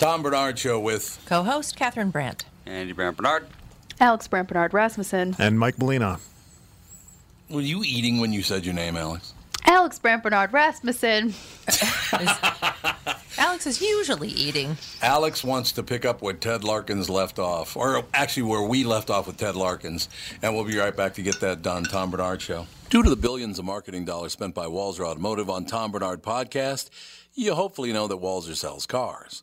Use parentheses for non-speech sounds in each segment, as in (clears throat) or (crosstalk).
Tom Barnard Show with Co-host Catherine Brandt. Andy Brandt Barnard. Alex Brandt Barnard Rasmussen. And Mike Molina. Were you eating when you said your name, Alex? Alex Brandt Barnard Rasmussen. (laughs) Alex is usually eating. Alex wants to pick up where Ted Larkins left off, or actually where we left off with Ted Larkins, and we'll be right back to get that done. Tom Barnard Show. Due to the billions of marketing dollars spent by Walser Automotive on Tom Barnard Podcast, you hopefully know that Walser sells cars.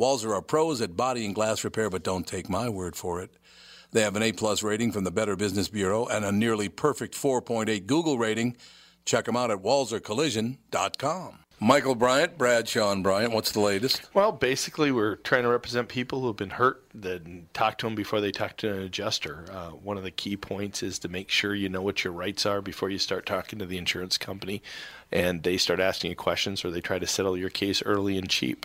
Walser are pros at body and glass repair, but don't take my word for it. They have an A plus rating from the Better Business Bureau and a nearly perfect 4.8 Google rating. Check them out at walsercollision.com. Michael Bryant, Bradshaw and Bryant, what's the latest? Well, basically, we're trying to represent people who have been hurt, then talk to them before they talk to an adjuster. Uh, one of the key points is to make sure you know what your rights are before you start talking to the insurance company and they start asking you questions or they try to settle your case early and cheap.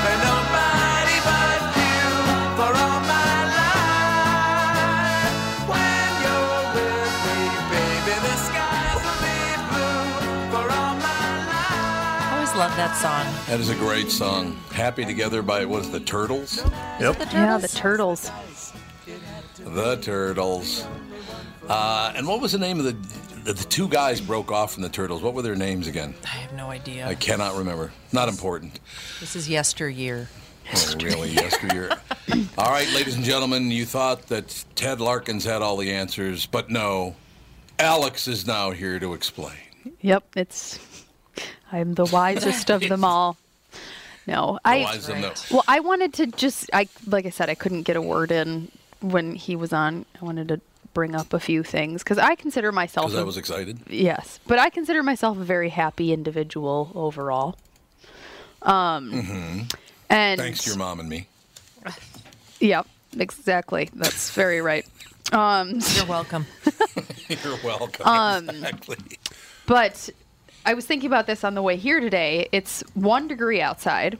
Love that song. That is a great song. Happy Together by, what is it, the Turtles? Yep. The Yeah, the Turtles? turtles. The Turtles. Uh, and what was the name of the, the the two guys broke off from the Turtles? What were their names again? I have no idea. I cannot remember. Not important. This is yesteryear. Oh, really, yesteryear. (laughs) all right, ladies and gentlemen, you thought that Ted Larkins had all the answers, but no. Alex is now here to explain. Yep, it's. I'm the wisest of them all. No, I. Wise of. Well, I wanted to just. I like I said, I couldn't get a word in when he was on. I wanted to bring up a few things because I consider myself. Because I a- was excited. Yes, but I consider myself a very happy individual overall. Um, mm-hmm. and Thanks to your mom and me. Yep, exactly. That's very right. Um, You're welcome. (laughs) You're welcome. Um, exactly. but I was thinking about this on the way here today. It's one degree outside,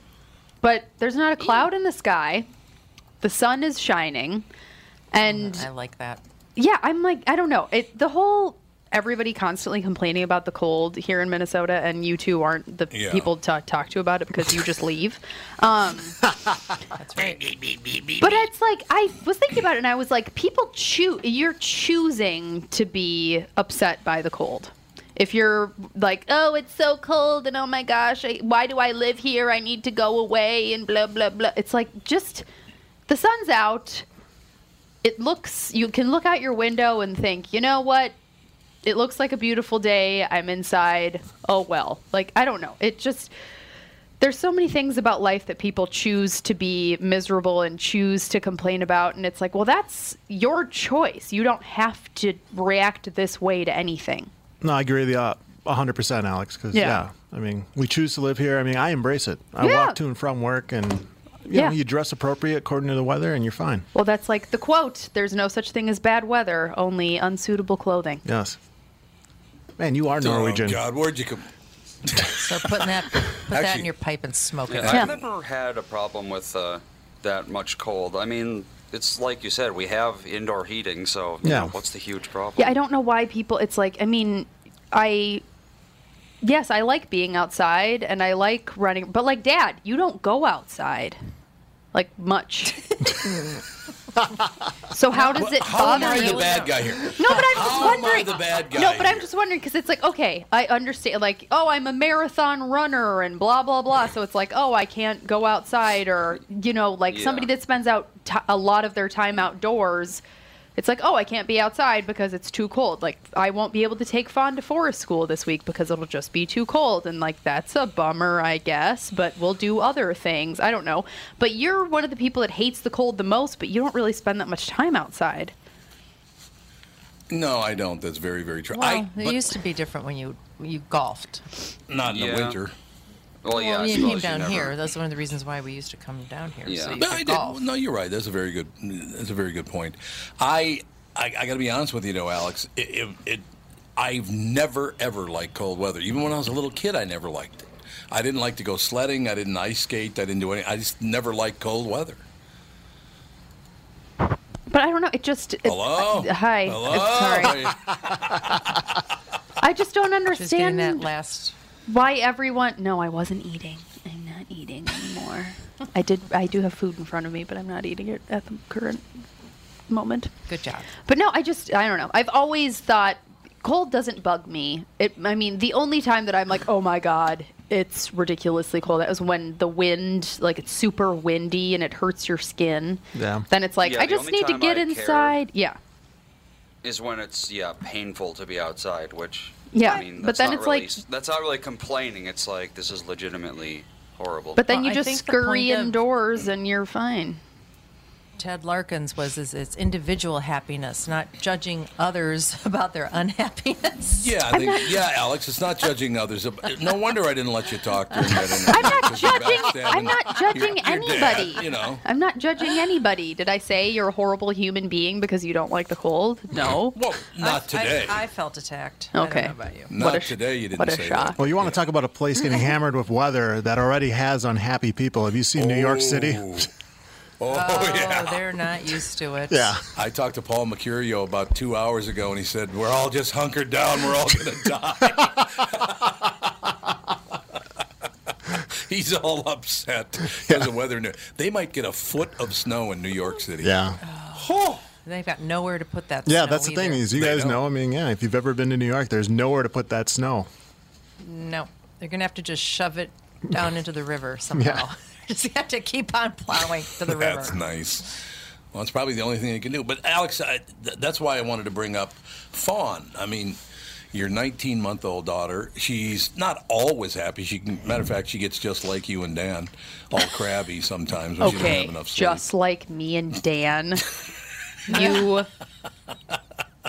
but there's not a cloud in the sky. The sun is shining, and I like that. yeah, I'm like, I don't know. It the whole everybody constantly complaining about the cold here in Minnesota, and you two aren't the Yeah. people to talk to about it because you just leave. (laughs) Um, That's right. but it's like I was thinking about it, and I was like, people choose. You're choosing to be upset by the cold. If you're like, oh, it's so cold, and oh my gosh, I, why do I live here? I need to go away, and blah blah blah. It's like just the sun's out. It looks. You can look out your window and think, you know what? It looks like a beautiful day. I'm inside. Oh well. Like I don't know. It just there's so many things about life that people choose to be miserable and choose to complain about and it's like well that's your choice you don't have to react this way to anything No, I agree with you uh, 100%, Alex. Because, Yeah. yeah. I mean, we choose to live here. I mean, I embrace it. I Yeah. walk to and from work, and You know, Yeah. you dress appropriate according to the weather, and you're fine. Well, that's like the quote there's no such thing as bad weather, only unsuitable clothing. Yes. Man, you are Norwegian. Oh, God, where'd you come? Start putting that, put that in your pipe and smoke it. Yeah, Yeah. I've never had a problem with uh, that much cold. I mean, it's like you said, we have indoor heating, so Yeah. know, what's the huge problem? Yeah, I don't know why people. It's like I mean, I. Yes, I like being outside and I like running, but like Dad, you don't go outside, like much. (laughs) (laughs) (laughs) so how does it How am bother I you? the bad guy here? No, but I'm just How am I wondering. the bad guy no, but I'm just wondering because it's like okay, I understand. Like, oh, I'm a marathon runner and blah blah blah. So it's like, oh, I can't go outside, or you know, like Yeah. somebody that spends out t- a lot of their time outdoors. It's like, oh, I can't be outside because it's too cold. Like, I won't be able to take Fawn to forest school this week because it'll just be too cold. And, like, that's a bummer, I guess. But we'll do other things. I don't know. But you're one of the people that hates the cold the most, but you don't really spend that much time outside. No, I don't. That's very, very true. Well, I, it used to be different when you you golfed. not in Yeah. the winter. Well, yeah, I you suppose came you down never- here. That's one of the reasons why we used to come down here. Yeah. So you No, could I did. golf. No, you're right. That's a very good. That's a very good point. I I, I got to be honest with you, though, Alex. It, it, it I've never ever liked cold weather. Even when I was a little kid, I never liked it. I didn't like to go sledding. I didn't ice skate. I didn't do any. I just never liked cold weather. But I don't know. It just. It, Hello. uh, hi. Hello. Sorry. (laughs) I just don't understand Just getting that last. Why everyone. No, I wasn't eating. I'm not eating anymore. (laughs) I did. I do have food in front of me, but I'm not eating it at the current moment. Good job. But no, I just. I don't know. I've always thought cold doesn't bug me. It. I mean, the only time that I'm like, oh my god. It's ridiculously cold. That was when the wind, like it's super windy and it hurts your skin. Yeah. Then it's like Yeah, I just need to get I inside. Yeah. is when it's yeah painful to be outside, which Yeah, I mean, but then it's really, like- that's not really complaining. It's like this is legitimately horrible. But then Well, you just think the scurry of- indoors and you're fine. Ted Larkins was is it's individual happiness, not judging others (laughs) about their unhappiness. Yeah, I think. yeah, Alex. It's not judging others. No wonder I didn't let you talk during that interview. I'm not 'cause you're judging. I'm not judging your- your dad, anybody. you know. I'm not judging anybody. Did I say you're a horrible human being because you don't like the cold? No. Well, not today. I, I felt attacked. I Okay. don't know about you. not what a today. You didn't what a say shock. that. Well, you want to talk about a place getting (laughs) hammered with weather that already has unhappy people. Have you seen New York City? Oh. (laughs) Oh, yeah. they're not used to it. Yeah. I talked to Paul Mercurio about two hours ago, and he said, "We're all just hunkered down. We're all going (laughs) to die." (laughs) He's all upset because of weather. new- They might get a foot of snow in New York City. Yeah. Oh, They've got nowhere to put that. Yeah, that's the thing either. is you They guys don't. know. I mean, yeah, if you've ever been to New York, there's nowhere to put that snow. No, they're gonna have to just shove it down into the river somehow. Just have to keep on plowing to the (laughs) river. that's nice. Well, it's probably the only thing they can do. But Alex, I, th- that's why I wanted to bring up Fawn. I mean, your 19 month old daughter. She's not always happy. She, can, matter of fact, she gets just like you and Dan, all (laughs) crabby sometimes when she doesn't Okay, have enough sleep. just like me and Dan. (laughs) you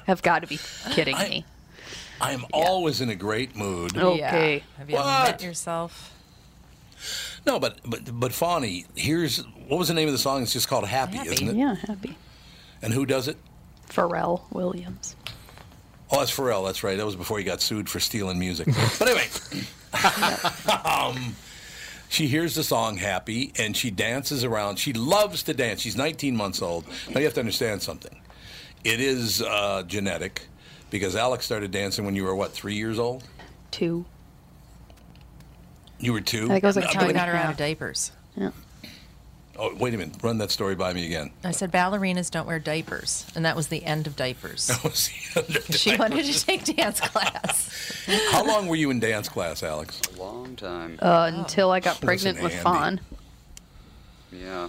have got to be kidding I- me. I am always in a great mood. Oh. Yeah. Okay. Have you ever What? met yourself? No, but but but Fawny, here's what was the name of the song? It's just called Happy, Happy. isn't it? Yeah, happy. And who does it? Pharrell Williams. Oh, that's Pharrell. That's right. That was before he got sued for stealing music. (laughs) but anyway, (laughs) um, she hears the song "Happy" and she dances around. She loves to dance. She's 19 months old. Now you have to understand something. It is uh, genetic because Alex started dancing when you were what, three years old? Two. You were two. I think I was like That's how we two and got her out of diapers. Yeah. Oh, wait a minute. Run that story by me again. I said ballerinas don't wear diapers, and that was the end of diapers. (laughs) That was the end of she time. wanted to take dance class. (laughs) How long were you in dance class, Alex? A long time. Uh, until I got Listen, pregnant with Andy. Fawn. yeah.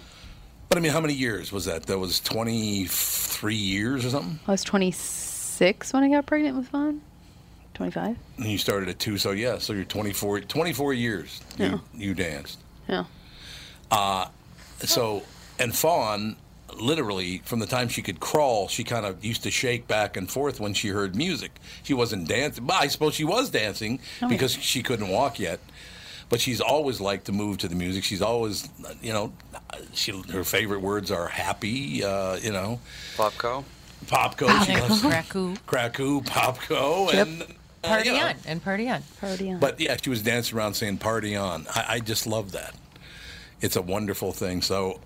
But I mean, how many years was that? That was 23 years or something? I was 26 when I got pregnant with Fawn. 25. And you started at two, so yeah, so you're 24, 24 years Yeah. you, you danced. Yeah. So, and Fawn, literally, from the time she could crawl, she kind of used to shake back and forth when she heard music. She wasn't dancing, but I suppose she was dancing Oh, yeah. because she couldn't walk yet. but she's always liked to move to the music. She's always, you know, she her favorite words are happy, uh, you know, Popco. popco, she loves Kraku. crackoo, popco, Yep. and uh, Party you know. on and party on. Party on. But yeah, she was dancing around saying "party on." I, I just love that. It's a wonderful thing. So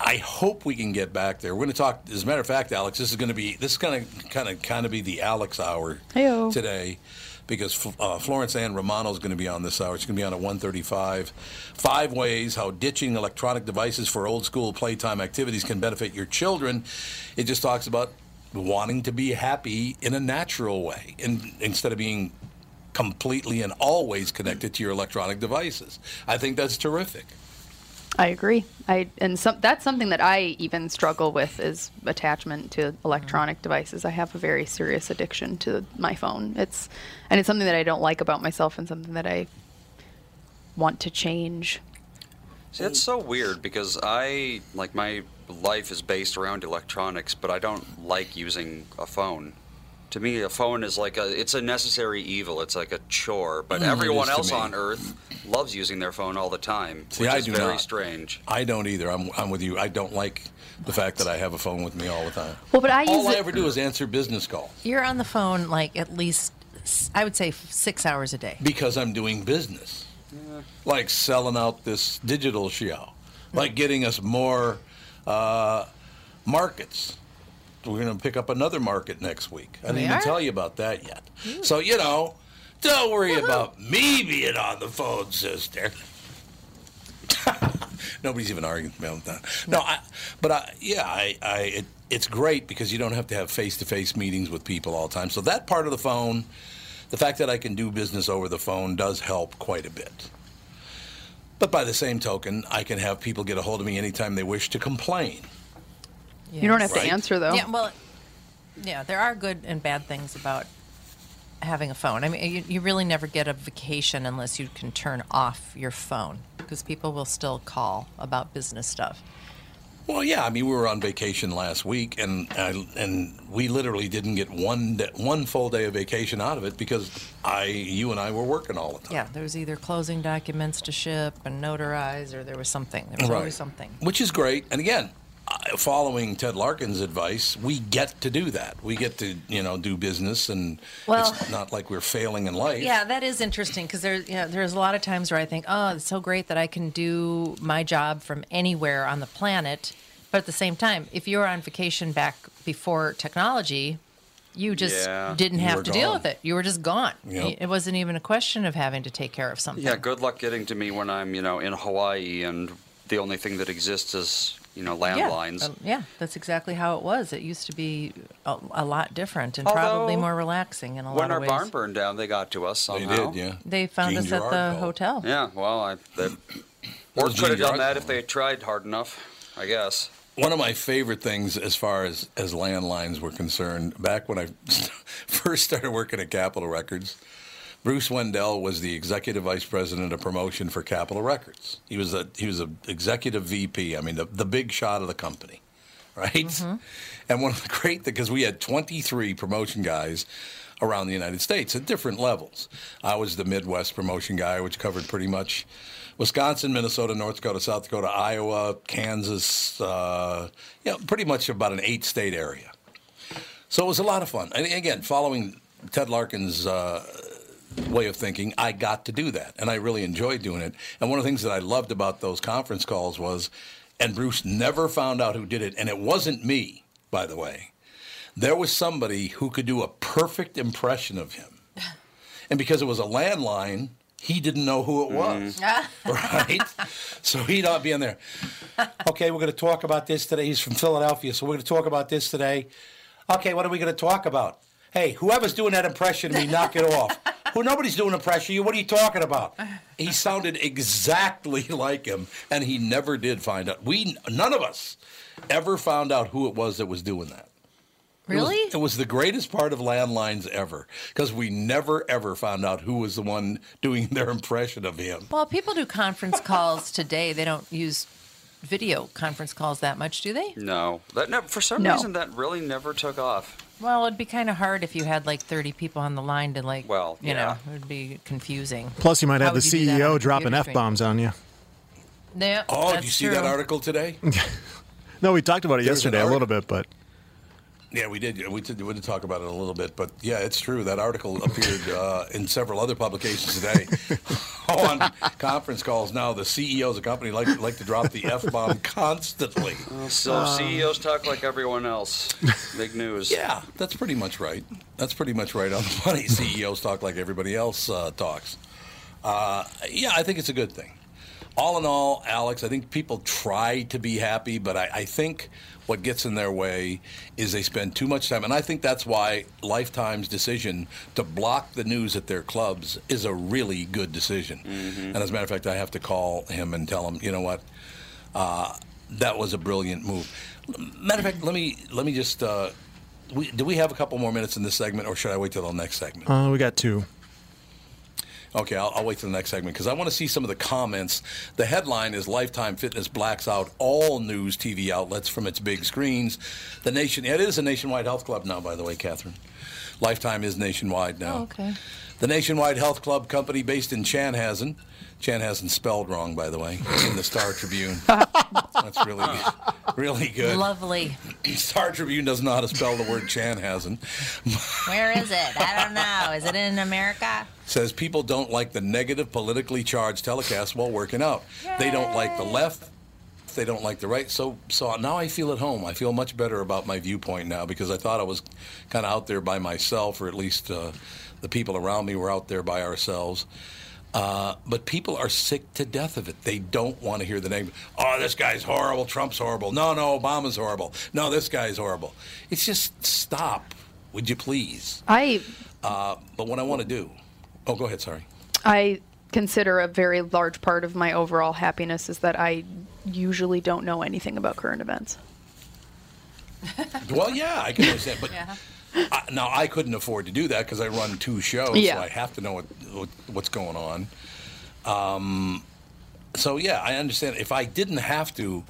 I hope we can get back there. We're going to talk. As a matter of fact, Alex, this is going to be this is going to kind of kind of be the Alex hour Heyo. today. Because uh, Florence Ann Romano is going to be on this hour. She's going to be on at 1:35. Five ways how ditching electronic devices for old school playtime activities can benefit your children. It just talks about wanting to be happy in a natural way, and instead of being completely and always connected to your electronic devices. I think that's terrific. I agree. I and some that's something that I even struggle with is attachment to electronic devices. I have a very serious addiction to my phone. It's and it's something that I don't like about myself and something that I want to change. See, that's so weird because I like my life is based around electronics, but I don't like using a phone. To me, a phone is like a it's a necessary evil. It's like a chore. But Mm, it everyone is to else me. on Earth loves using their phone all the time, See, which I is do very not. strange. I don't either. I'm, I'm with you. I don't like the fact that I have a phone with me all the time. Well, but I use All I it. ever do is answer business calls You're on the phone like at least s- I would say f- six hours a day. because I'm doing business. Like selling out this digital show, like getting us more uh, markets. We're going to pick up another market next week. I didn't even tell you about that yet. So, you know, don't worry about me being on the phone, sister. (laughs) Nobody's even arguing about that. No, I, but I, yeah, I, I, it, it's great because you don't have to have face-to-face meetings with people all the time. So that part of the phone, the fact that I can do business over the phone does help quite a bit. But by the same token, I can have people get a hold of me anytime they wish to complain. You don't have Right. to answer though. Yeah, well, yeah, there are good and bad things about having a phone. I mean, you, you really never get a vacation unless you can turn off your phone because people will still call about business stuff. Well, yeah, I mean, we were on vacation last week, and I, and we literally didn't get one day, one full day of vacation out of it because I, you and I were working all the time. Yeah, there was either closing documents to ship and notarize, or there was something. There was always something. Which is great. And again, following Ted Larkin's advice, we get to do that. We get to, you know, do business, and Well- it's not like we're failing in life. Yeah, that is interesting because there, you know, there's a lot of times where I think, oh, it's so great that I can do my job from anywhere on the planet. But at the same time, if you were on vacation back before technology, you just Yeah. didn't You have were to deal with it. You were just gone. Yep. It wasn't even a question of having to take care of something. Yeah, good luck getting to me when I'm, you know, in Hawaii and the only thing that exists is, you know, Yeah, landlines. um, yeah, that's exactly how it was. It used to be a, a lot different and probably more relaxing in a lot our of ways. When our barn burned down, they got to us somehow. they did. Yeah, They found Gene us at the called. hotel. Yeah, well, I, they, (coughs) Well, or Gene could have done Gerard that called. if they had tried hard enough, I guess. One of my favorite things, as far as as landlines were concerned, back when I (laughs) first started working at Capitol Records, Bruce Wendell was the executive vice president of promotion for Capitol Records. He was a he was a executive VP. I mean, the the big shot of the company, right? And one of the great things because we had 23 promotion guys around the United States at different levels. I was the Midwest promotion guy, which covered pretty much Wisconsin, Minnesota, North Dakota, South Dakota, Iowa, Kansas, uh, you know, pretty much about an eight state area. So it was a lot of fun. And again, following Ted Larkin's uh, way of thinking, I got to do that. And I really enjoyed doing it. And one of the things that I loved about those conference calls was, and Bruce never found out who did it, and it wasn't me, by the way. There was somebody who could do a perfect impression of him. (laughs) And because it was a landline, he didn't know who it mm. was. (laughs) right? So he'd not be in there. Okay, we're going to talk about this today. He's from Philadelphia, so we're going to talk about this today. Okay, what are we going to talk about? Hey, whoever's doing that impression, of me, knock it off. (laughs) Who nobody's doing impression. of You, what are you talking about? He sounded exactly (laughs) like him, and he never did find out. We none of us ever found out who it was that was doing that. It was- Really? It was, the greatest part of landlines ever because we never ever found out who was the one doing their impression of him. Well, people do conference calls today. They don't use video conference calls that much, do they? No, that never, for some No. reason that really never took off. Well, it'd be kind of hard if you had like 30 people on the line to like, Well, you yeah. know, it would be confusing. Plus, you might How have the would you do that on CEO dropping f bombs on you. Yeah, Oh, did you see true. that article today? (laughs) No, we talked about it There's an yesterday a little bit, but Yeah, we did. We did, we did talk about it a little bit, but yeah, it's true. That article appeared uh, in several other publications today. (laughs) On conference calls now, the CEOs of company like like to drop the f bomb (laughs) constantly. So CEOs talk like everyone else. Big news. (laughs) Yeah, that's pretty much right. That's pretty much right on the money. (laughs) CEOs talk like everybody else uh, talks. Uh, yeah, I think it's a good thing. All in all, Alex, I think people try to be happy, but I, I think what gets in their way is they spend too much time. And I think that's why Lifetime's decision to block the news at their clubs is a really good decision. And as a matter of fact, I have to call him and tell him, you know what, uh, that was a brilliant move. Matter of fact, let me let me just. Uh, we, do we have a couple more minutes in this segment, or should I wait till the next segment? uh, we got two. Okay, I'll, I'll wait till the next segment because I want to see some of the comments. The headline is Lifetime Fitness blacks out all news TV outlets from its big screens. The nation, it is a nationwide health club now, by the way, Catherine. Lifetime is nationwide now. Oh, okay. The Nationwide Health Club company based in Chanhassen. Chanhassen spelled wrong, by the way, in the Star Tribune. (laughs) That's really, really good. Lovely. (clears throat) Star Tribune doesn't know how to spell the word Chan hasn't. (laughs) Where is it? I don't know. Is it in America? says people don't like the negative politically charged telecast while working out. They don't like the left. They don't like the right. So so now I feel at home. I feel much better about my viewpoint now because I thought I was kind of out there by myself, or at least uh, the people around me were out there by ourselves. Uh, but people are sick to death of it. They don't want to hear the name. Oh, this guy's horrible. Trump's horrible. No, no, Obama's horrible. No, this guy's horrible. It's just stop, would you please? I Uh, but what I want to do. Oh, go ahead. Sorry. I consider a very large part of my overall happiness is that I usually don't know anything about current events. Well, yeah, I can (laughs) understand, but Yeah. I, now I couldn't afford to do that because I run two shows, Yeah. so I have to know what, what what's going on. Um, so yeah, I understand. If I didn't have to,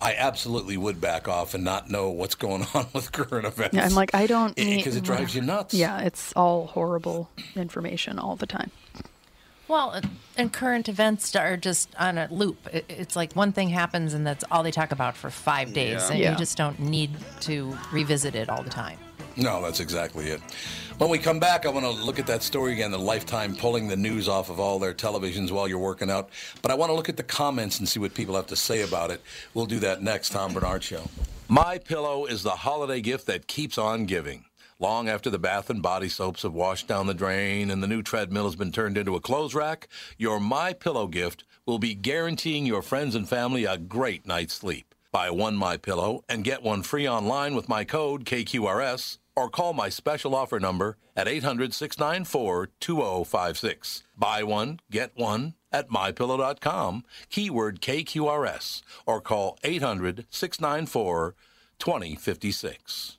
I absolutely would back off and not know what's going (laughs) on with current events. Yeah, I'm like I don't because it drives you nuts. Yeah, it's all horrible information all the time. Well, and- and current events are just on a loop. It's like one thing happens and that's all they talk about for five days, Yeah. and Yeah. you just don't need to revisit it all the time. No, that's exactly it. When we come back, I want to look at that story again, the Lifetime pulling the news off of all their televisions while you're working out. But I want to look at the comments and see what people have to say about it. We'll do that next, Tom Barnard Show. My Pillow is the holiday gift that keeps on giving. Long after the bath and body soaps have washed down the drain and the new treadmill has been turned into a clothes rack, your My Pillow gift will be guaranteeing your friends and family a great night's sleep. Buy one My Pillow and get one free online with my code KQRS or call my special offer number at 800-694-2056. Buy one, get one at mypillow.com, keyword KQRS, or call 800-694-2056.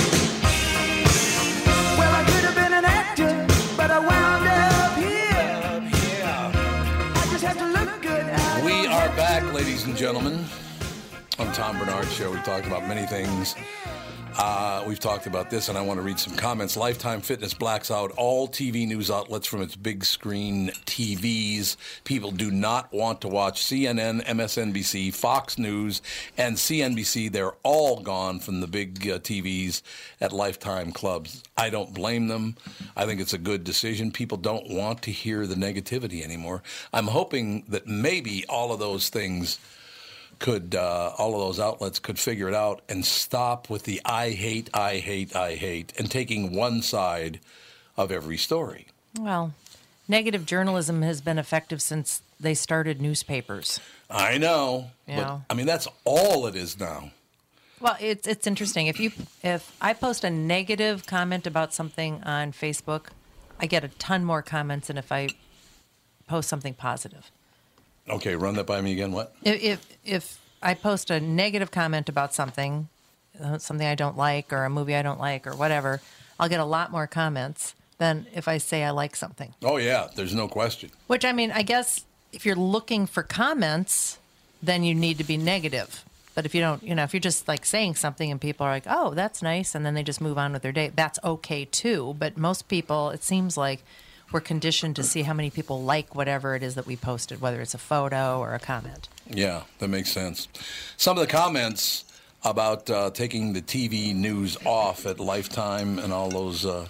Gentlemen, on Tom Barnard Show. We talked about many things. Uh, we've talked about this, and I want to read some comments. Lifetime Fitness blacks out all TV news outlets from its big screen TVs. People do not want to watch CNN, MSNBC, Fox News, and CNBC. They're all gone from the big uh, TVs at Lifetime clubs. I don't blame them. I think it's a good decision. People don't want to hear the negativity anymore. I'm hoping that maybe all of those things could uh, all of those outlets could figure it out and stop with the I hate, I hate, I hate, and taking one side of every story. Well, negative journalism has been effective since they started newspapers. I know, Yeah. but I mean that's all it is now. Well, it's it's interesting. If you if I post a negative comment about something on Facebook, I get a ton more comments than if I post something positive. Okay, run that by me again. What? If if, if I post a negative comment about something, uh, something I don't like, or a movie I don't like, or whatever, I'll get a lot more comments than if I say I like something. Oh yeah, there's no question. Which I mean, I guess if you're looking for comments, then you need to be negative. But if you don't, you know, if you're just like saying something and people are like, "Oh, that's nice," and then they just move on with their day, that's okay too. But most people, it seems like we're conditioned to see how many people like whatever it is that we posted, whether it's a photo or a comment. Yeah, that makes sense. Some of the comments about uh, taking the TV news off at Lifetime and all those uh,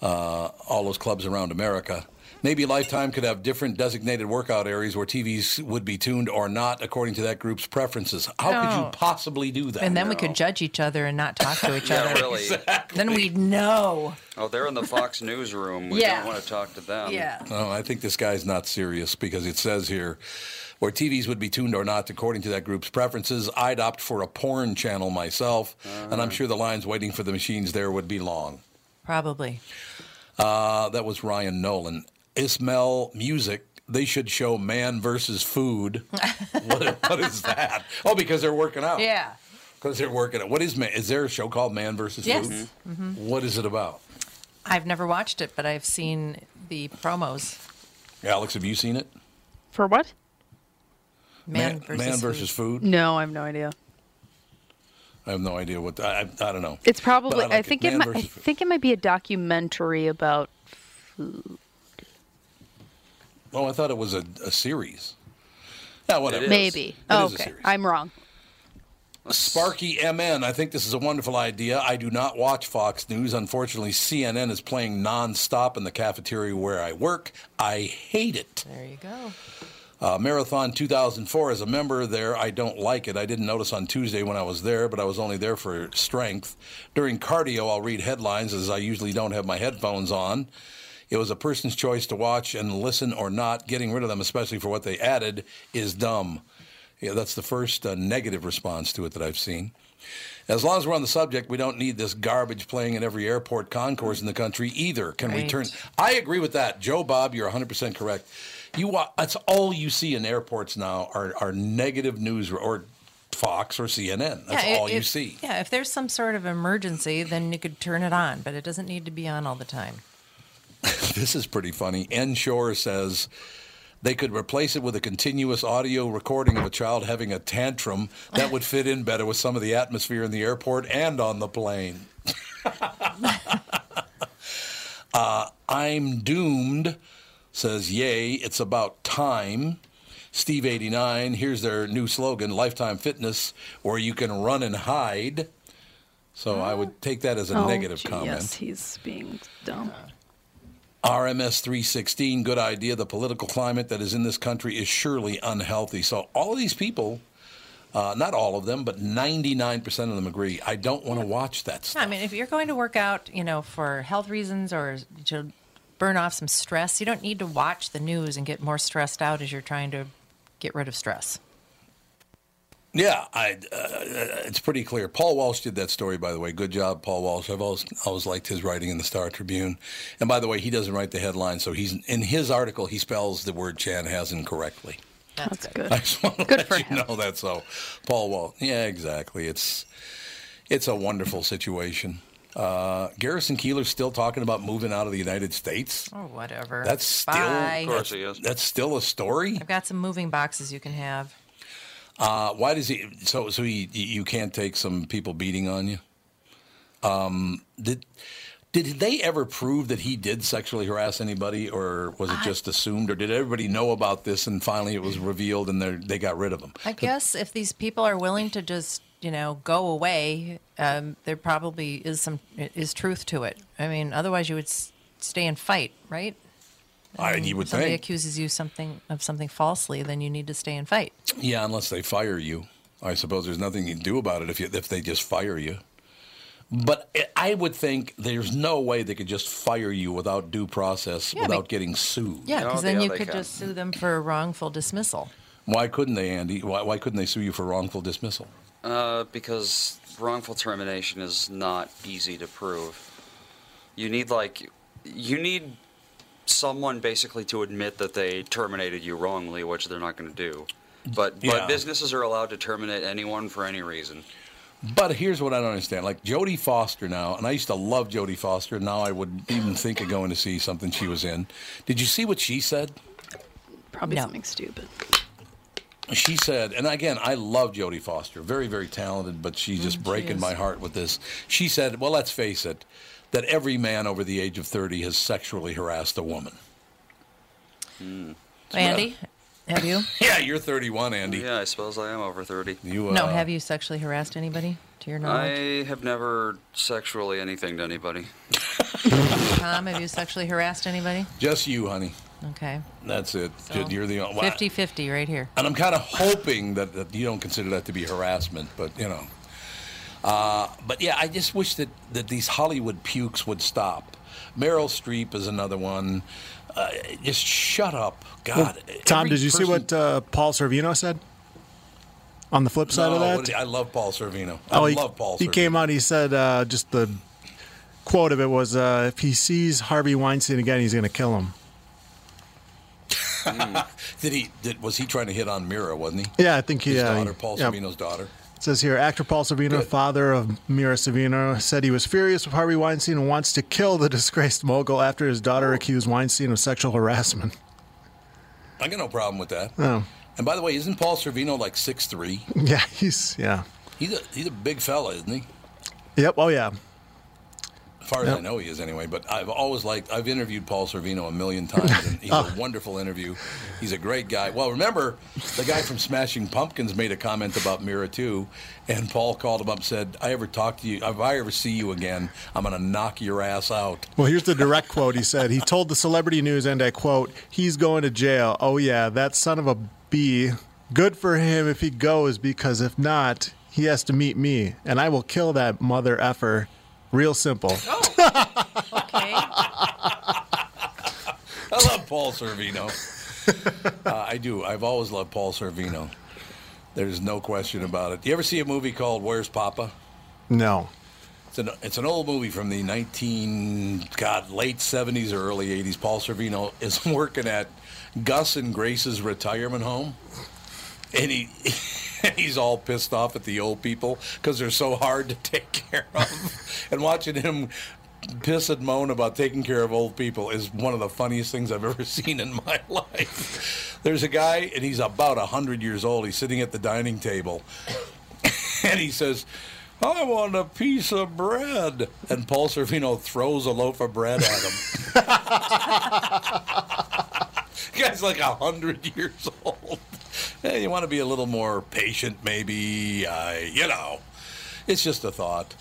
uh, all those clubs around America. Maybe Lifetime could have different designated workout areas where TVs would be tuned or not according to that group's preferences. How could you possibly do that? And then we could judge each other and not talk to (laughs) each Yeah, other. really. Then we'd know. Oh, they're in the Fox (laughs) newsroom. We Yeah. don't want to talk to them. Yeah. No, I think this guy's not serious because it says here where TVs would be tuned or not according to that group's preferences. I'd opt for a porn channel myself, and I'm sure the lines waiting for the machines there would be long. Probably. Uh, that was Ryan Nolan. Ismail Music. They should show Man versus Food. (laughs) what, what is that? Oh, because they're working out. Yeah. Because they're working out. What is Man? Is there a show called Man versus Yes. Food? Mhm. What is it about? I've never watched it, but I've seen the promos. Alex, have you seen it? For what? Man, versus, Man food. versus Food. No, I have no idea. I have no idea what. I, I, I don't know. It's probably. I, I, think it. it. Might, I think it might be a documentary about food. Oh, I thought it was a, a series. Yeah, whatever. Maybe. It Oh, is a okay. series. I'm wrong. Sparky MN, I think this is a wonderful idea. I do not watch Fox News. Unfortunately, CNN is playing nonstop in the cafeteria where I work. I hate it. There you go. Uh, Marathon 2004, as a member there, I don't like it. I didn't notice on Tuesday when I was there, but I was only there for strength. During cardio, I'll read headlines as I usually don't have my headphones on. It was a person's choice to watch and listen or not. Getting rid of them, especially for what they added, is dumb. Yeah, that's the first uh, negative response to it that I've seen. As long as we're on the subject, we don't need this garbage playing in every airport concourse in the country either. Can we turn? I agree with that, Joe Bob. You're 100 percent correct. You wa- that's all you see in airports now are are negative news or Fox or CNN. That's Yeah, all if- you see. Yeah, if there's some sort of emergency, then you could turn it on, but it doesn't need to be on all the time. (laughs) this is pretty funny. N Shore says they could replace it with a continuous audio recording of a child having a tantrum that would fit in better with some of the atmosphere in the airport and on the plane. (laughs) uh, I'm doomed says, Yay, it's about time. Steve89, here's their new slogan Lifetime Fitness, where you can run and hide. So I would take that as a Oh, negative gee, comment. Yes, he's being dumb. RMS 316, good idea. The political climate that is in this country is surely unhealthy. So, all of these people, uh, not all of them, but 99% of them agree. I don't want to watch that stuff. I mean, if you're going to work out, you know, for health reasons or to burn off some stress, you don't need to watch the news and get more stressed out as you're trying to get rid of stress. Yeah, I, uh, it's pretty clear. Paul Walsh did that story, by the way. Good job, Paul Walsh. I've always, always liked his writing in the Star Tribune. And by the way, he doesn't write the headline, so he's in his article. He spells the word Chan has incorrectly. That's, good. (laughs) I just want to Good let you him. know that. So, Paul Walsh. Yeah, exactly. It's it's a wonderful situation. Uh, Garrison Keillor's still talking about moving out of the United States. Or whatever. That's still Bye. Of course he is. that's still a story. I've got some moving boxes you can have. Uh, why does he? So so he, you can't take some people beating on you. Um, did did they ever prove that he did sexually harass anybody, or was it just assumed, or did everybody know about this and finally it was revealed and they they got rid of him? I guess if these people are willing to just, you know, go away, um, there probably is some is truth to it. I mean, otherwise you would s- stay and fight, right? I, you would If somebody think, accuses you something of something falsely, then you need to stay and fight. yeah, unless they fire you. I suppose there's nothing you can do about it if you, if they just fire you. But I- I would think there's no way they could just fire you without due process, Yeah, without but- getting sued. Yeah, because yeah, then you could can. just sue them for wrongful dismissal. Why couldn't they, Andy? Why, why couldn't they sue you for wrongful dismissal? Uh, because wrongful termination is not easy to prove. You need like you need someone basically to admit that they terminated you wrongly, which they're not going to do. But Yeah. but businesses are allowed to terminate anyone for any reason. But here's what I don't understand. Like Jodie Foster now, and I used to love Jodie Foster. Now I would even think of going to see something she was in. Did you see what she said? Probably No. something stupid. She said, and again, I love Jodie Foster, very, very talented, but she's mm, just breaking is. my heart with this. She said, well, let's face it, that every man over the age of 30 has sexually harassed a woman. Andy, have you? (laughs) Yeah, you're 31, Andy. Yeah, I suppose I am over thirty. You, uh, No, have you sexually harassed anybody to your knowledge? I have never sexually anything to anybody. (laughs) Tom, have you sexually harassed anybody? Just you, honey. Okay. That's it. So, you're the only 50 50 right here. And I'm kind of hoping that, that you don't consider that to be harassment, but you know. Uh, but yeah, I just wish that, that these Hollywood pukes would stop. Meryl Streep is another one. Uh, just shut up, God. Tom, did you see what uh, Paul Sorvino said? On the flip side No, of that, he- I love Paul Sorvino. I oh, he, love Paul. he came out. He said uh, just the quote of it was, uh, "If he sees Harvey Weinstein again, he's going to kill him." (laughs) Did he? Did, was he trying to hit on Mira? Wasn't he? Yeah, I think he. His uh, daughter, Paul yeah. Sorvino's daughter. Says here, actor Paul Good. father of Mira Sorvino, said he was furious with Harvey Weinstein and wants to kill the (laughs) disgraced mogul after his daughter oh. accused Weinstein of sexual harassment. I got no problem with that. Oh, And by the way, isn't Paul Sorvino like six three? (laughs) yeah, he's yeah. He's a he's a big fella, isn't he? Yep. Oh yeah. As far as I know, he is anyway. But I've always liked. I've interviewed Paul Sorvino a million times, and he's Oh. (laughs) a ah. wonderful interview. He's a great guy. Well, remember the guy from Smashing Pumpkins made a comment about Mira too, and Paul called him up and said, "I ever talk to you? If I ever see you again, I'm gonna knock your ass out." Well, here's the direct quote. He said he (laughs) told the Celebrity News, and I quote, "He's going to jail. Oh yeah, that son of a b. Good for him if he goes, because if not, he has to meet me, and I will kill that mother effer. Real simple." (laughs) Okay. I love Paul Sorvino. uh, I do. I've always loved Paul Sorvino. There's no question about it. Do you ever see a movie called Where's Poppa? No. It's an, it's an old movie from the 19, God, late 70s or early 80s. Paul Sorvino is (laughs) working at Gus and Grace's retirement home. And he, (laughs) (laughs) he's all pissed off at the old people because they're so hard to take (laughs) care of. and watching him piss and moan about taking care of old people is one of the funniest things I've ever (laughs) seen in my life. There's a guy, and he's about 100 years old. He's sitting at the dining table (coughs) and he says, I want a piece of bread. And Paul Sorvino throws a loaf of bread at him. guy's like a hundred years old. Eh, you want to be a little more patient, maybe. Uh, you know, it's just a thought.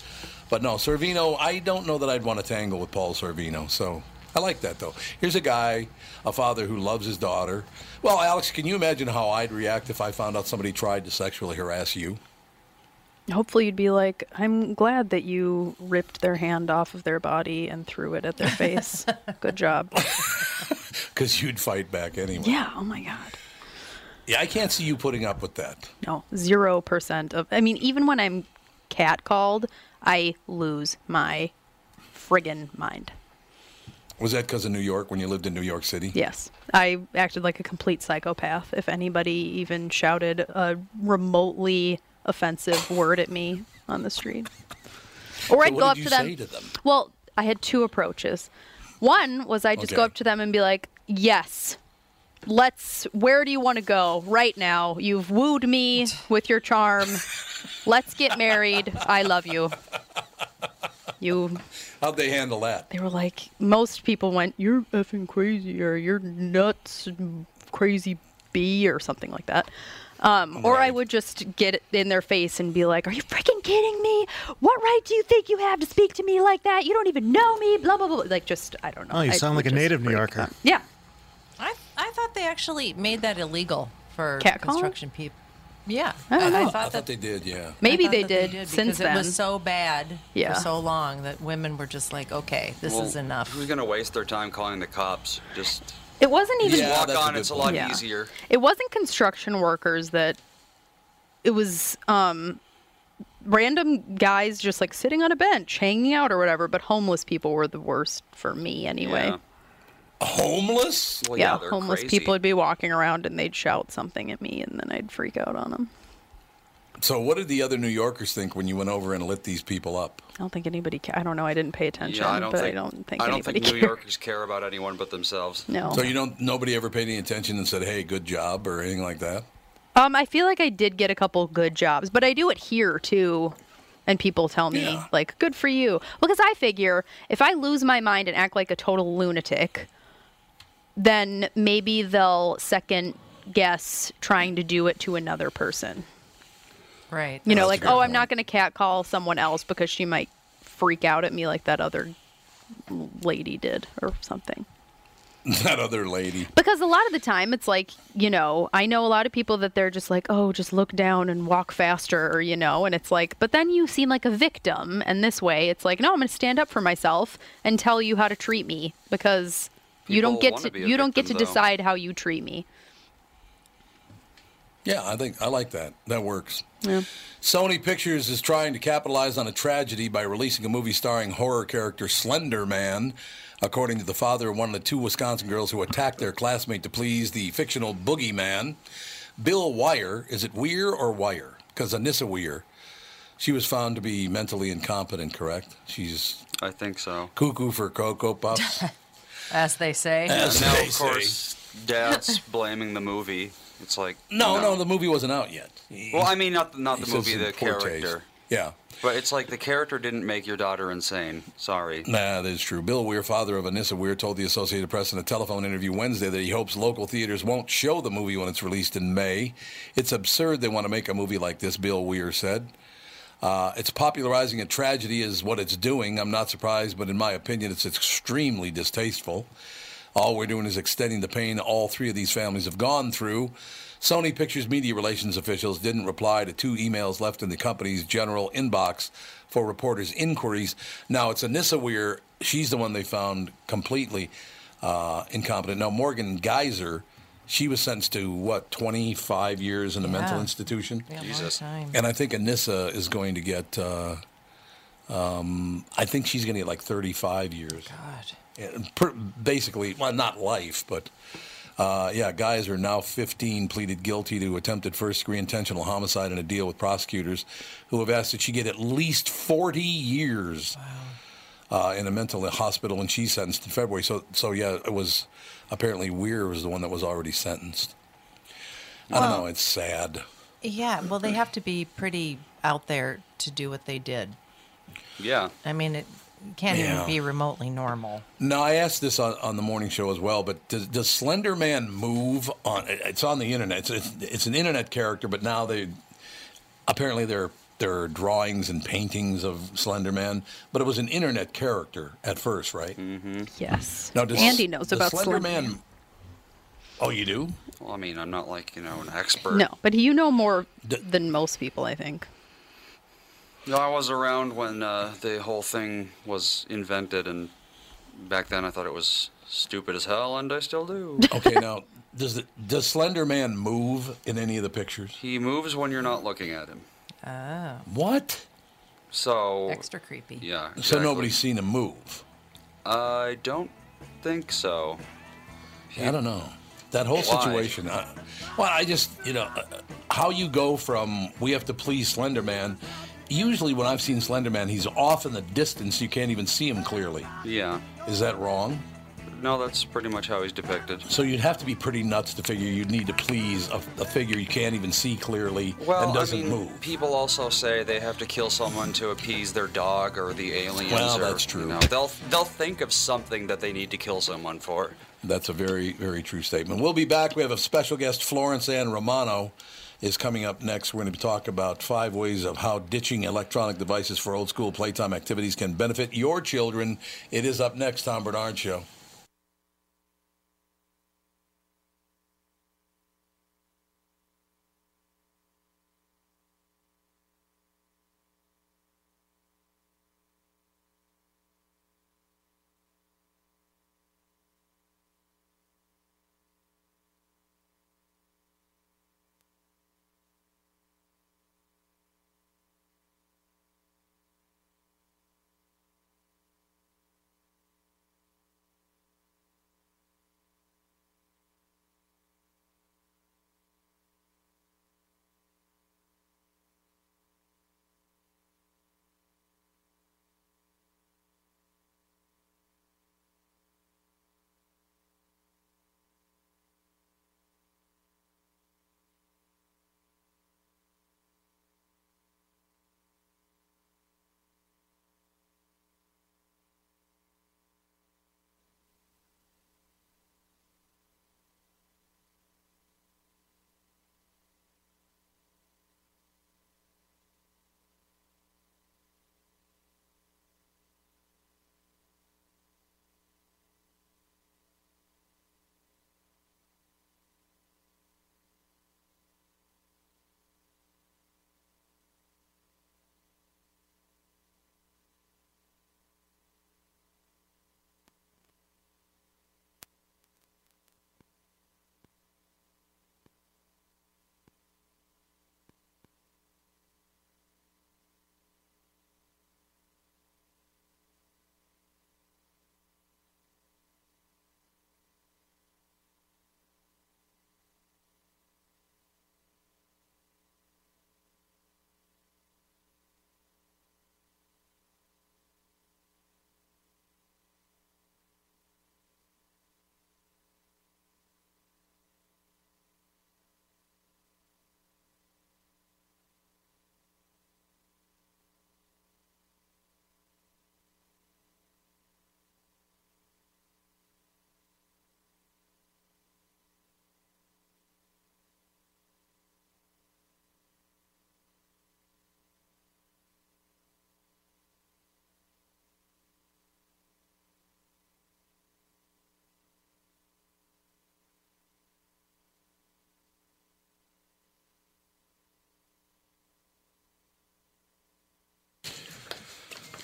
But no, Sorvino, I don't know that I'd want to tangle with Paul Sorvino. So I like that, though. Here's a guy, a father who loves his daughter. Well, Alex, can you imagine how I'd react if I found out somebody tried to sexually harass you? Hopefully, you'd be like, I'm glad that you ripped their hand off of their body and threw it at their face. (laughs) Good job. (laughs) Because you'd fight back anyway. Yeah, oh my God. Yeah, I can't see you putting up with that. No, 0% of. I mean, even when I'm catcalled, I lose my friggin' mind. Was that because of New York when you lived in New York City? Yes. I acted like a complete psychopath if anybody even shouted a remotely offensive word at me on the street. Or I'd go up to them. say to them? Well, I had two approaches. One was I just go up to them and be like, "Yes. Let's where do you want to go right now? You've wooed me with your charm. Let's get married. I love you." You How'd they handle that? they were like most people went you're effing crazy or you're nuts and crazy bee or something like that um, or i would just get in their face and be like are you freaking kidding me what right do you think you have to speak to me like that you don't even know me blah blah blah like just i don't know Oh, you I sound like a native New Yorker. them. yeah I, I thought they actually made that illegal for Catcalling? construction people. Yeah. I don't know. I I thought thought that they did, yeah. maybe I thought they did, because since it was so bad Yeah. for so long that women were just like, okay, this Well, is enough. Who's gonna waste their time calling the cops? Just it wasn't even Yeah, walk that's a on. It's a lot Yeah. easier. it wasn't construction workers that it was um random guys just like sitting on a bench, hanging out or whatever. But homeless people were the worst for me anyway. Yeah. Homeless? Well, yeah, they're homeless crazy. people would be walking around and they'd shout something at me, and then I'd freak out on them. So, what did the other New Yorkers think when you went over and lit these people up? I don't think anybody. Ca- I don't know. I didn't pay attention, Yeah, I don't but think I don't think I don't anybody think New. Yorkers care about anyone but themselves. No. So, you don't, nobody ever paid any attention and said, hey, good job or anything like that? Um, I feel like I did get a couple good jobs, but I do it here too. And people tell me, Yeah. like, good for you. Because I figure if I lose my mind and act like a total lunatic, then maybe they'll second guess trying to do it to another person. Right. You know, like, good oh, I'm not going to catcall someone else because she might freak out at me like that other lady did or something. (laughs) that other lady. Because a lot of the time it's like, you know, I know a lot of people that they're just like, oh, just look down and walk faster, or, you know, and it's like, but then you seem like a victim. And this way it's like, no, I'm going to stand up for myself and tell you how to treat me because you don't get wanna to you don't get to though. decide how you treat me. Yeah, I think I like that. That works. Sony Pictures is trying to capitalize on a tragedy by releasing a movie starring horror character Slender Man, according to the father of one of the two Wisconsin girls who attacked their classmate to please the fictional boogeyman. Bill Weir, is it Weir or Wire? Because Anissa Weir, she was found to be mentally incompetent, correct? She's I think so. cuckoo for Cocoa Puffs. (laughs) As they say. As And now, they of say. course, Dad's (laughs) blaming the movie. It's like No, no, the movie wasn't out yet. Well, I mean, not not the says movie, the poor taste. character. Yeah. But it's like the character didn't make your daughter insane. Sorry. Nah, that is true. Bill Weir, father of Anissa Weir, told the Associated Press in a telephone interview Wednesday that he hopes local theaters won't show the movie when it's released in May. It's absurd they want to make a movie like this, Bill Weir said. Uh, it's popularizing a tragedy, is what it's doing. I'm not surprised, but in my opinion, it's extremely distasteful. All we're doing is extending the pain all three of these families have gone through. Sony Pictures media relations officials didn't reply to two emails left in the company's general inbox for reporters' inquiries. Now, it's Anissa Weir. She's the one they found completely uh, incompetent. Now, Morgan Geyser, she was sentenced to, what, 25 years in a mental institution? Yeah, Jesus. And I think Anissa is going to get, uh, um, I think she's going to get like 35 years. God. Yeah, per- basically, well, not life, but uh, yeah, Geyser now 15 pleaded guilty to attempted first degree intentional homicide in a deal with prosecutors who have asked that she get at least 40 years uh, in a mental hospital, and she's sentenced in February. So, so yeah, it was apparently Weir was the one that was already sentenced. I don't know. It's sad. Yeah, well, they have to be pretty out there to do what they did. Yeah. I mean, it can't Yeah. even be remotely normal. No, I asked this on, on the morning show as well, but does, does Slender Man move on? It's on the internet. It's, it's, it's an internet character, but now they apparently there there are drawings and paintings of Slender Man, but it was an internet character at first, right? Yes. Now, does, Andy knows does about Slender Slender Man. Man. Oh, you do? Well, I mean, I'm not like you know an expert. No, but you know more D- than most people, I think. No, I was around when uh, the whole thing was invented, and back then I thought it was stupid as hell, and I still do. (laughs) Okay, now does the, does Slender Man move in any of the pictures? he moves when you're not looking at him. Oh, What? So extra creepy. yeah. So nobody's seen him move. I don't think so. I don't know. That whole Why? situation. Uh, well, I just, you know, uh, how you go from we have to please Slender Man. Usually, when I've seen Slender Man, he's off in the distance. You can't even see him clearly. Yeah. Is that wrong? No, that's pretty much how he's depicted. So you'd have to be pretty nuts to figure you'd need to please a, a figure you can't even see clearly Well, and doesn't I mean, move. people also say they have to kill someone to appease their dog or the aliens. Well, or, that's true. You know, they'll they'll think of something that they need to kill someone for. That's a very, very true statement. We'll be back. We have a special guest, Florence Ann Romano, is coming up next. We're going to talk about five ways of how ditching electronic devices for old school playtime activities can benefit your children. It is up next, Tom Barnard Show.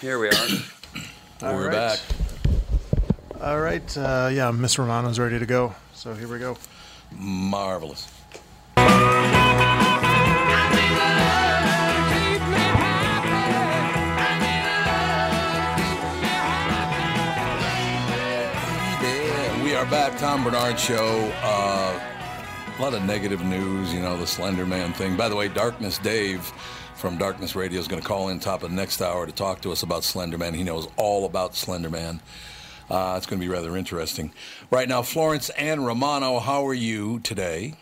Here we are. (coughs) We're right. back. All right. Uh, yeah, Miss Romano's ready to go. So here we go. Marvelous. We are back. Tom Barnard Show. Uh, a lot of negative news, you know, the Slender Man thing. By the way, Darkness Dave from Darkness Radio is going to call in top of next hour to talk to us about Slenderman. He knows all about Slenderman. Uh, it's going to be rather interesting. Right now, Florence Ann Romano, how are you today?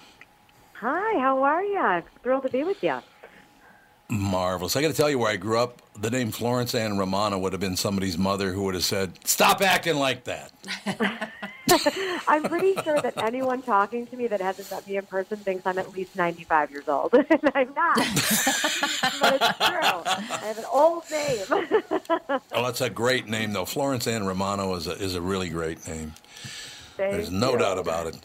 Hi, how are you? Thrilled to be with you. Marvelous. I got to tell you where I grew up. The name Florence Ann Romano would have been somebody's mother who would have said, "Stop acting like that." (laughs) I'm pretty sure that anyone talking to me that hasn't met me in person thinks I'm at least 95 years old, (laughs) and I'm not. (laughs) but it's true. I have an old name. Oh, that's a great name, though. Florence Ann Romano is a, is a really great name. Thank There's no you. doubt about it.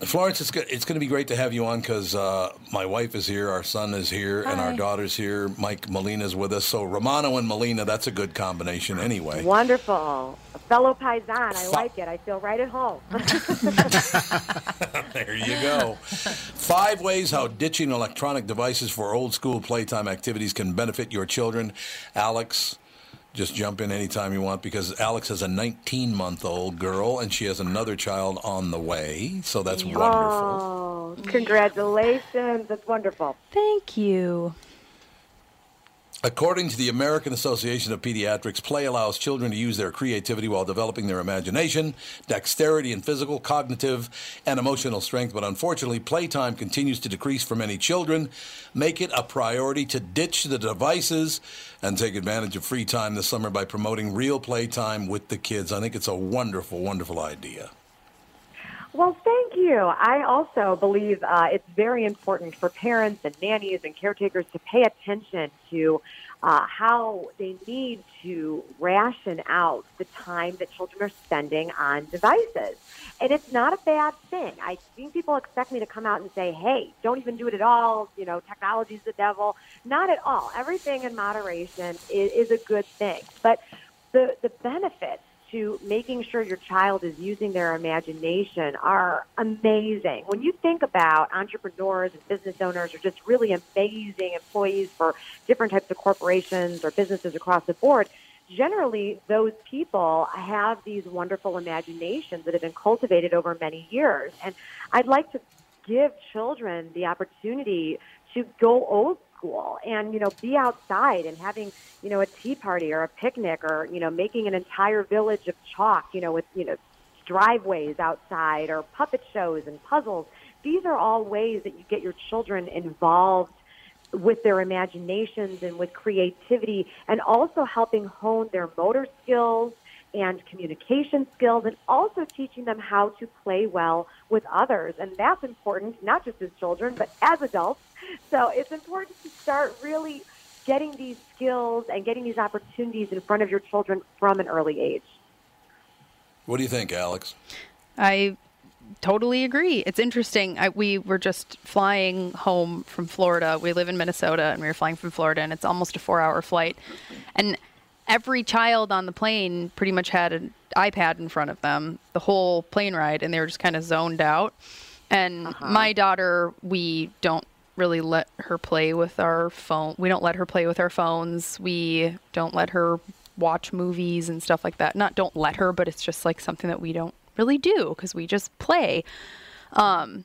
Florence, it's, go- it's going to be great to have you on because uh, my wife is here, our son is here, and our daughter's here. Mike Molina's with us. So Romano and Molina, that's a good combination anyway. Wonderful. A fellow Paisan. I like it. I feel right at home. (laughs) (laughs) There you go. Five ways how ditching electronic devices for old school playtime activities can benefit your children. Alex, just jump in anytime you want because Alex has a 19 month old girl and she has another child on the way. So that's wonderful. oh, congratulations. That's wonderful. Thank you. According to the American Association of Pediatrics, play allows children to use their creativity while developing their imagination, dexterity, and physical, cognitive, and emotional strength. But unfortunately, playtime continues to decrease for many children. Make it a priority to ditch the devices and take advantage of free time this summer by promoting real playtime with the kids. I think it's a wonderful, wonderful idea. Well, thank you. I also believe uh, it's very important for parents and nannies and caretakers to pay attention to uh, how they need to ration out the time that children are spending on devices. And it's not a bad thing. I think people expect me to come out and say, hey, don't even do it at all. You know, technology's the devil. Not at all. Everything in moderation is, is a good thing. But the, the benefits to making sure your child is using their imagination are amazing. When you think about entrepreneurs and business owners or just really amazing employees for different types of corporations or businesses across the board, generally those people have these wonderful imaginations that have been cultivated over many years. And I'd like to give children the opportunity to go school and you know be outside and having you know a tea party or a picnic or you know making an entire village of chalk you know with you know driveways outside or puppet shows and puzzles. These are all ways that you get your children involved with their imaginations and with creativity and also helping hone their motor skills and communication skills and also teaching them how to play well with others. And that's important, not just as children, but as adults. So it's important to start really getting these skills and getting these opportunities in front of your children from an early age. What do you think, Alex? I totally agree. It's interesting. I, we were just flying home from Florida. We live in Minnesota, and we were flying from Florida, and it's almost a four-hour flight. And every child on the plane pretty much had an iPad in front of them the whole plane ride, and they were just kind of zoned out. And my daughter, we don't really let her play with our phone. We don't let her play with our phones. We don't let her watch movies and stuff like that. Not don't let her, but it's just like something that we don't really do because we just play. Um,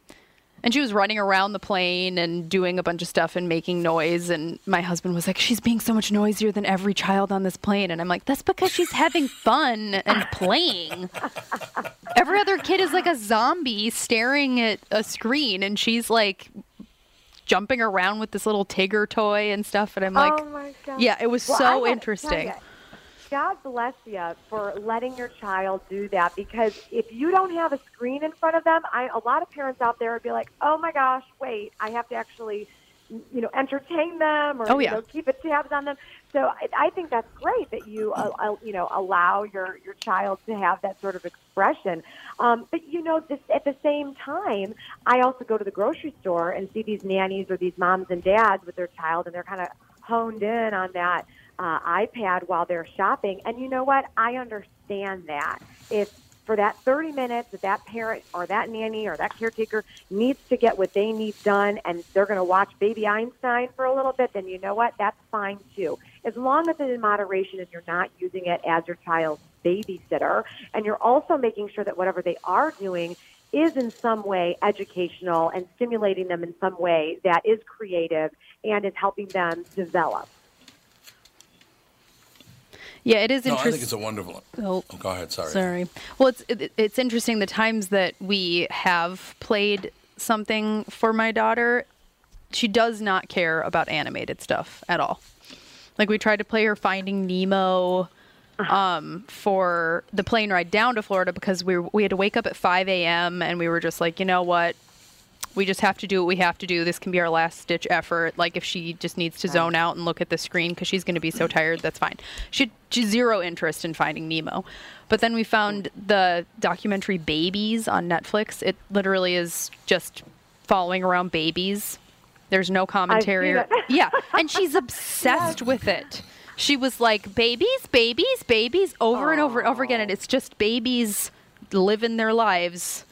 and she was running around the plane and doing a bunch of stuff and making noise. And my husband was like, She's being so much noisier than every child on this plane. And I'm like, That's because she's having fun and playing. Every other kid is like a zombie staring at a screen, and she's like jumping around with this little Tigger toy and stuff. And I'm like, oh my God. Yeah, it was Well, so interesting. God bless you for letting your child do that because if you don't have a screen in front of them, I, a lot of parents out there would be like, "Oh my gosh, wait, I have to actually, you know, entertain them or Oh, you know, keep a tabs on them." So I, I think that's great that you, uh, uh, you know, allow your your child to have that sort of expression. Um, but you know, this at the same time, I also go to the grocery store and see these nannies or these moms and dads with their child, and they're kind of honed in on that uh, iPad while they're shopping. And you know what? I understand that. If for that 30 minutes that that parent or that nanny or that caretaker needs to get what they need done and they're going to watch baby Einstein for a little bit, then you know what? That's fine too. As long as it's in moderation and you're not using it as your child's babysitter and you're also making sure that whatever they are doing is in some way educational and stimulating them in some way that is creative and is helping them develop. Yeah, it is No, I think it's a wonderful. Oh, Oh, go ahead. Sorry. Sorry. Well, it's it, it's interesting the times that we have played something for my daughter. She does not care about animated stuff at all. Like we tried to play her Finding Nemo um, for the plane ride down to Florida because we we had to wake up at 5 a.m. and we were just like, you know what, we just have to do what we have to do. This can be our last stitch effort. Like if she just needs to zone out and look at the screen because she's going to be so tired, that's fine. She she zero interest in Finding Nemo, but then we found the documentary Babies on Netflix. It literally is just following around babies. There's no commentary. or- yeah, and she's obsessed (laughs) with it. She was like babies, babies, babies over and over and over again, and it's just babies living their lives.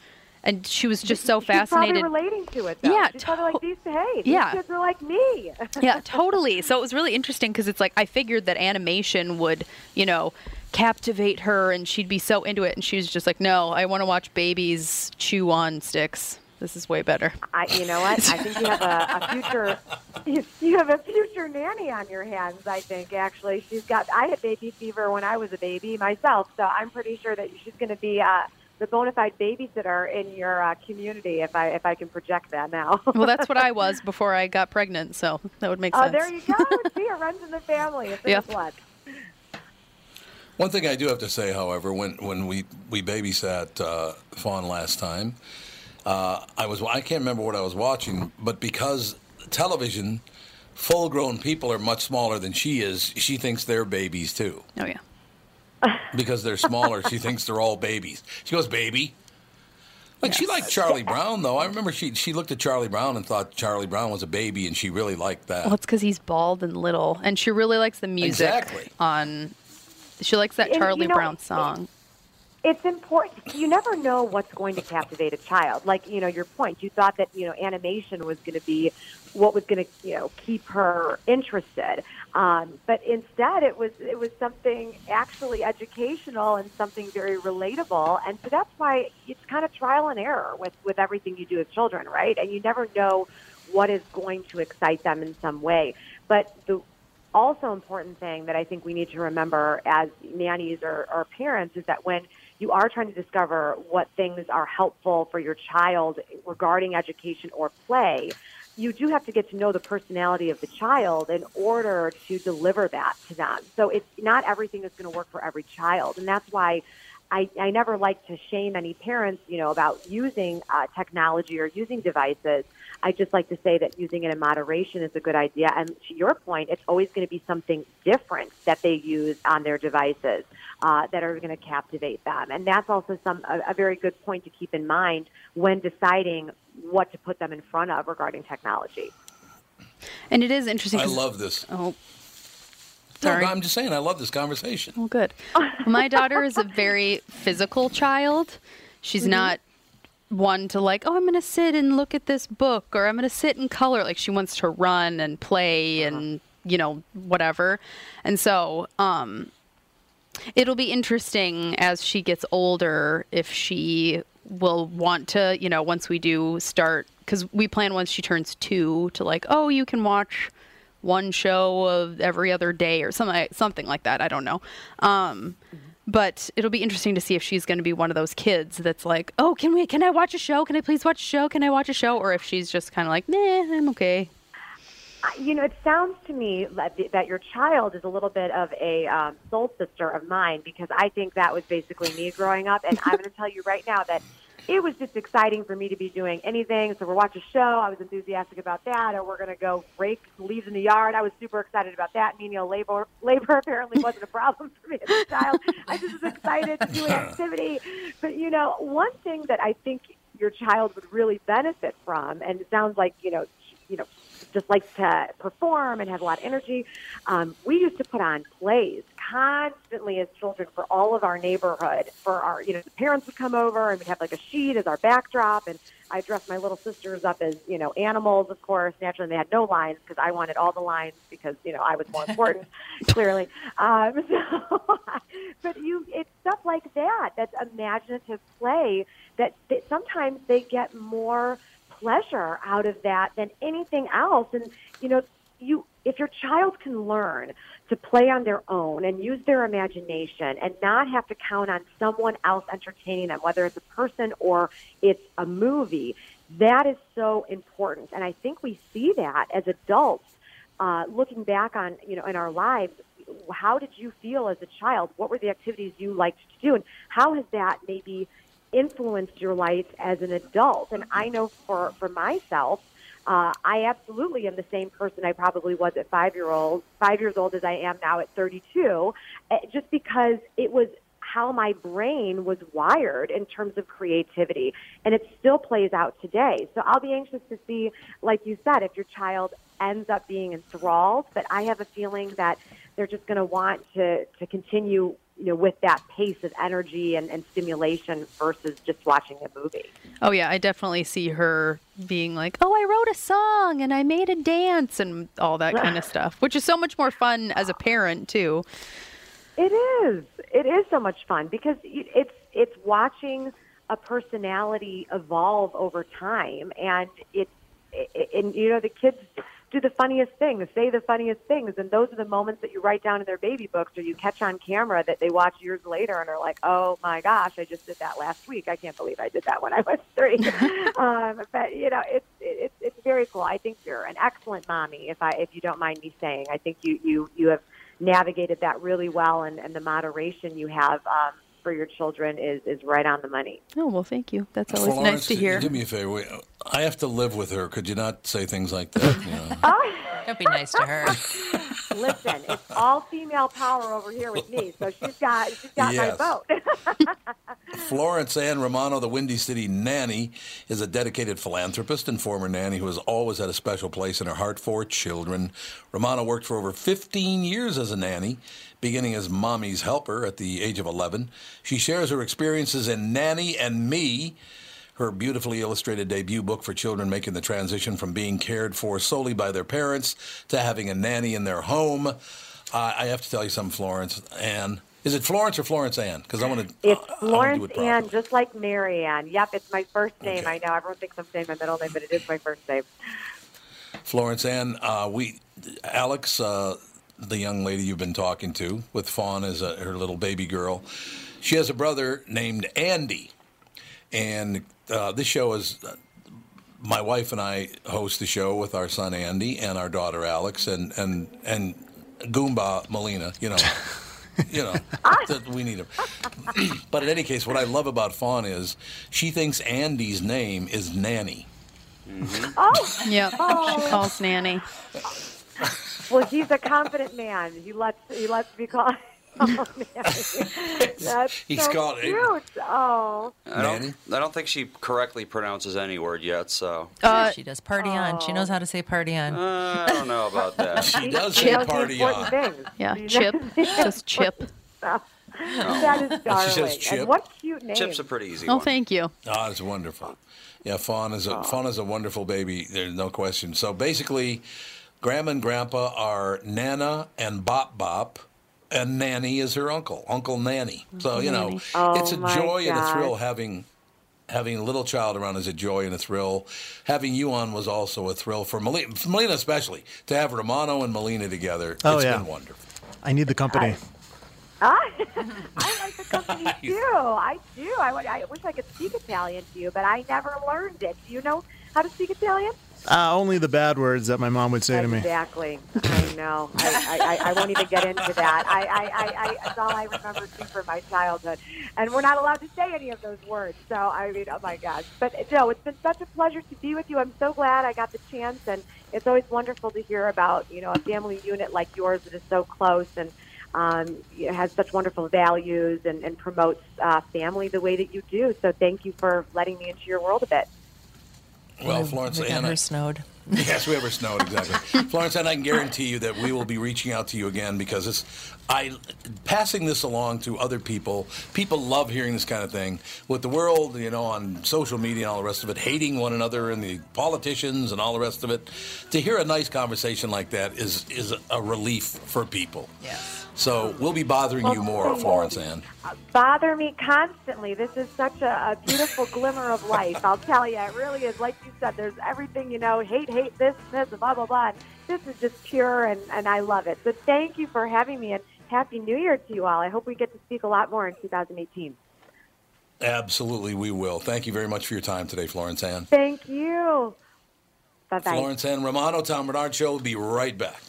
And she was just so She's fascinated. probably relating to it, though. Yeah, She's probably like, these, hey, these yeah. kids are like me. yeah, totally. So it was really interesting because it's like I figured that animation would, you know, captivate her and she'd be so into it. And she was just like, no, I want to watch babies chew on sticks. This is way better. I, you know what? I think you have a, a future. (laughs) You have a future nanny on your hands. I think actually, she's got. I had baby fever when I was a baby myself, so I'm pretty sure that she's going to be uh, the bona fide babysitter in your uh, community. If I if I can project that now. (laughs) Well, that's what I was (laughs) before I got pregnant, so that would make Oh, sense. there you go. (laughs) See, it runs in the family. It's in Yep. the blood. One thing I do have to say, however, when, when we, we babysat uh, Fawn last time, uh, I was I can't remember what I was watching, but because television, full grown people are much smaller than she is, she thinks they're babies too. oh yeah. Because they're smaller, she thinks they're all babies. She goes, baby. Like she liked Charlie Brown though. I remember she she looked at Charlie Brown and thought Charlie Brown was a baby, and she really liked that. Well, it's because he's bald and little, and she really likes the music Exactly. on. She likes that And, you Charlie know, Brown song. It's important. You never know what's going to captivate a child. Like you know, your point. You thought that you know animation was going to be what was going to you know keep her interested, um, but instead it was it was something actually educational and something very relatable. And so that's why it's kind of trial and error with with everything you do with children, right? And you never know what is going to excite them in some way. But the also important thing that I think we need to remember as nannies or, or parents is that when you are trying to discover what things are helpful for your child regarding education or play, you do have to get to know the personality of the child in order to deliver that to them. So it's not everything is going to work for every child, and that's why I, I never like to shame any parents, you know, about using uh, technology or using devices. I just like to say that using it in moderation is a good idea. And to your point, it's always going to be something different that they use on their devices uh, that are going to captivate them. And that's also some a, a very good point to keep in mind when deciding what to put them in front of regarding technology. And it is interesting. I love this. Oh, No, sorry. I'm just saying, I love this conversation. Oh, good. (laughs) My daughter is a very physical child. She's not one to like, oh, I'm going to sit and look at this book or I'm going to sit and color. Like she wants to run and play and, you know, whatever. And so, um, it'll be interesting as she gets older if she will want to, you know, once we do start, because we plan once she turns two to like, oh, you can watch one show of every other day or something, something like that. I don't know. Um, but it'll be interesting to see if she's going to be one of those kids that's like, oh, can we? Can I watch a show? Can I please watch a show? Can I watch a show? Or if she's just kind of like, nah, I'm okay. You know, it sounds to me that, your child is a little bit of a um, soul sister of mine because I think that was basically me growing up. And I'm going to tell you right now that it was just exciting for me to be doing anything. So we're watching a show. I was enthusiastic about that. Or we're going to go rake leaves in the yard. I was super excited about that. Menial labor, labor (laughs) apparently wasn't a problem for me as a child. I just was excited to do an (laughs) activity. But, you know, one thing that I think your child would really benefit from, and it sounds like, you know, you know, just likes to perform and has a lot of energy. Um, we used to put on plays constantly as children for all of our neighborhood. For our, you know, the parents would come over and we'd have like a sheet as our backdrop, and I dressed my little sisters up as you know animals, of course. Naturally, they had no lines because I wanted all the lines because you know I was more important, (laughs) clearly. Um, (laughs) so, but you, it's stuff like that. That's imaginative play. That, that sometimes they get more pleasure out of that than anything else. And you know, you if your child can learn to play on their own and use their imagination and not have to count on someone else entertaining them, whether it's a person or it's a movie, that is so important. And I think we see that as adults, uh, looking back on you know in our lives. How did you feel as a child? What were the activities you liked to do, and how has that maybe influenced your life as an adult. And I know for, for myself, uh, I absolutely am the same person I probably was at five year old, five years old as I am now at 32, uh, just because it was how my brain was wired in terms of creativity. And it still plays out today. So I'll be anxious to see, like you said, if your child ends up being enthralled. But I have a feeling that they're just going to want to, to continue you know, with that pace of energy and, and stimulation versus just watching a movie. Oh yeah, I definitely see her being like, "Oh, I wrote a song and I made a dance and all that kind of (sighs) stuff," which is so much more fun as a parent too. It is. It is so much fun because it's it's watching a personality evolve over time, and it's and you know the kids do the funniest things, say the funniest things, and those are the moments that you write down in their baby books or you catch on camera that they watch years later and are like, "Oh my gosh, I just did that last week. I can't believe I did that when I was (laughs) three. um, but you know, it's it's it's very cool. I think you're an excellent mommy, if I if you don't mind me saying. I think you you you have navigated that really well, and and the moderation you have. Um, for your children is is right on the money. Oh well, thank you. That's always Florence, nice to hear. Do me a favor. I have to live with her. Could you not say things like that? (laughs) You know? Oh, Don't be nice to her. (laughs) listen, it's all female power over here with me, so she's got she's got Yes. my vote. (laughs) Florence Ann Romano, the Windy City nanny, is a dedicated philanthropist and former nanny who has always had a special place in her heart for children. Romano worked for over 15 years as a nanny, beginning as mommy's helper at the age of 11. She shares her experiences in Nanny and Me, her beautifully illustrated debut book for children making the transition from being cared for solely by their parents to having a nanny in their home. Uh, I have to tell you something, Florence Ann. Is it Florence or Florence Ann? Because I want to. It's do Florence it properly. Ann, just like Mary Ann. Yep, it's my first name. Okay. I know everyone thinks I'm saying my middle name, but it is my first name. Florence Ann, uh, we, Alex, uh, the young lady you've been talking to, with Fawn as a, her little baby girl, she has a brother named Andy, and uh, this show is. uh, My wife and I host the show with our son Andy and our daughter Alex and and and Goomba Molina. You know, (laughs) you know, we need him. (clears throat) but in any case, what I love about Fawn is she thinks Andy's name is Nanny. Oh, Yep, she calls nanny. (laughs) well, he's a confident man. He lets he lets me call. (laughs) Oh, man. That's He's so called- cute. Oh, I don't, I don't think she correctly pronounces any word yet, so Uh, she does party on. She knows how to say party on. uh, I don't know about that. (laughs) She does she say party on. things. (laughs) yeah, She Chip. knows- Just Chip. that is darling. She says Chip. And what cute name. Chip's a pretty easy Oh, one. thank you. Oh, it's wonderful. Yeah, Fawn is a Fawn is a wonderful baby. There's no question. So basically, Grandma and Grandpa are Nana and Bop Bop, and Nanny is her uncle, Uncle Nanny. So you know, Nanny. Oh, it's a my joy and a thrill having. Having a little child around is a joy and a thrill. Having you on was also a thrill for Molina, for Molina especially. To have Romano and Molina together, Oh, it's yeah. been wonderful. I need the company. Ah, (laughs) I like the company (laughs) too. I do. I, I wish I could speak Italian to you, but I never learned it. Do you know how to speak Italian? Uh, only the bad words that my mom would say to me. Exactly. I know. I, I, I, won't even get into that. I, I, I, I, that's all I remember too from my childhood. And we're not allowed to say any of those words. So, I mean, oh my gosh. But, Joe, it's been such a pleasure to be with you. I'm so glad I got the chance. And it's always wonderful to hear about, you know, a family unit like yours that is so close and um, has such wonderful values and, and promotes uh, family the way that you do. So, thank you for letting me into your world a bit. Well, Florence we Anna, snowed. (laughs) Yes, we ever snowed exactly. Florence, and I can guarantee you that we will be reaching out to you again because it's I passing this along to other people. People love hearing this kind of thing. With the world, you know, on social media and all the rest of it, hating one another and the politicians and all the rest of it, to hear a nice conversation like that is is a relief for people. Yes. So we'll be bothering you more, Florence Ann. bother me constantly. This is such a, a beautiful glimmer of life. I'll tell you, it really is. Like you said, there's everything, you know, hate, hate, this, this, blah, blah, blah. This is just pure, and, and I love it. So thank you for having me, and Happy New Year to you all. I hope we get to speak a lot more in 2018. Absolutely, we will. Thank you very much for your time today, Florence Ann. Thank you. Bye-bye. Florence Ann Romano, Tom Barnard Show will be right back.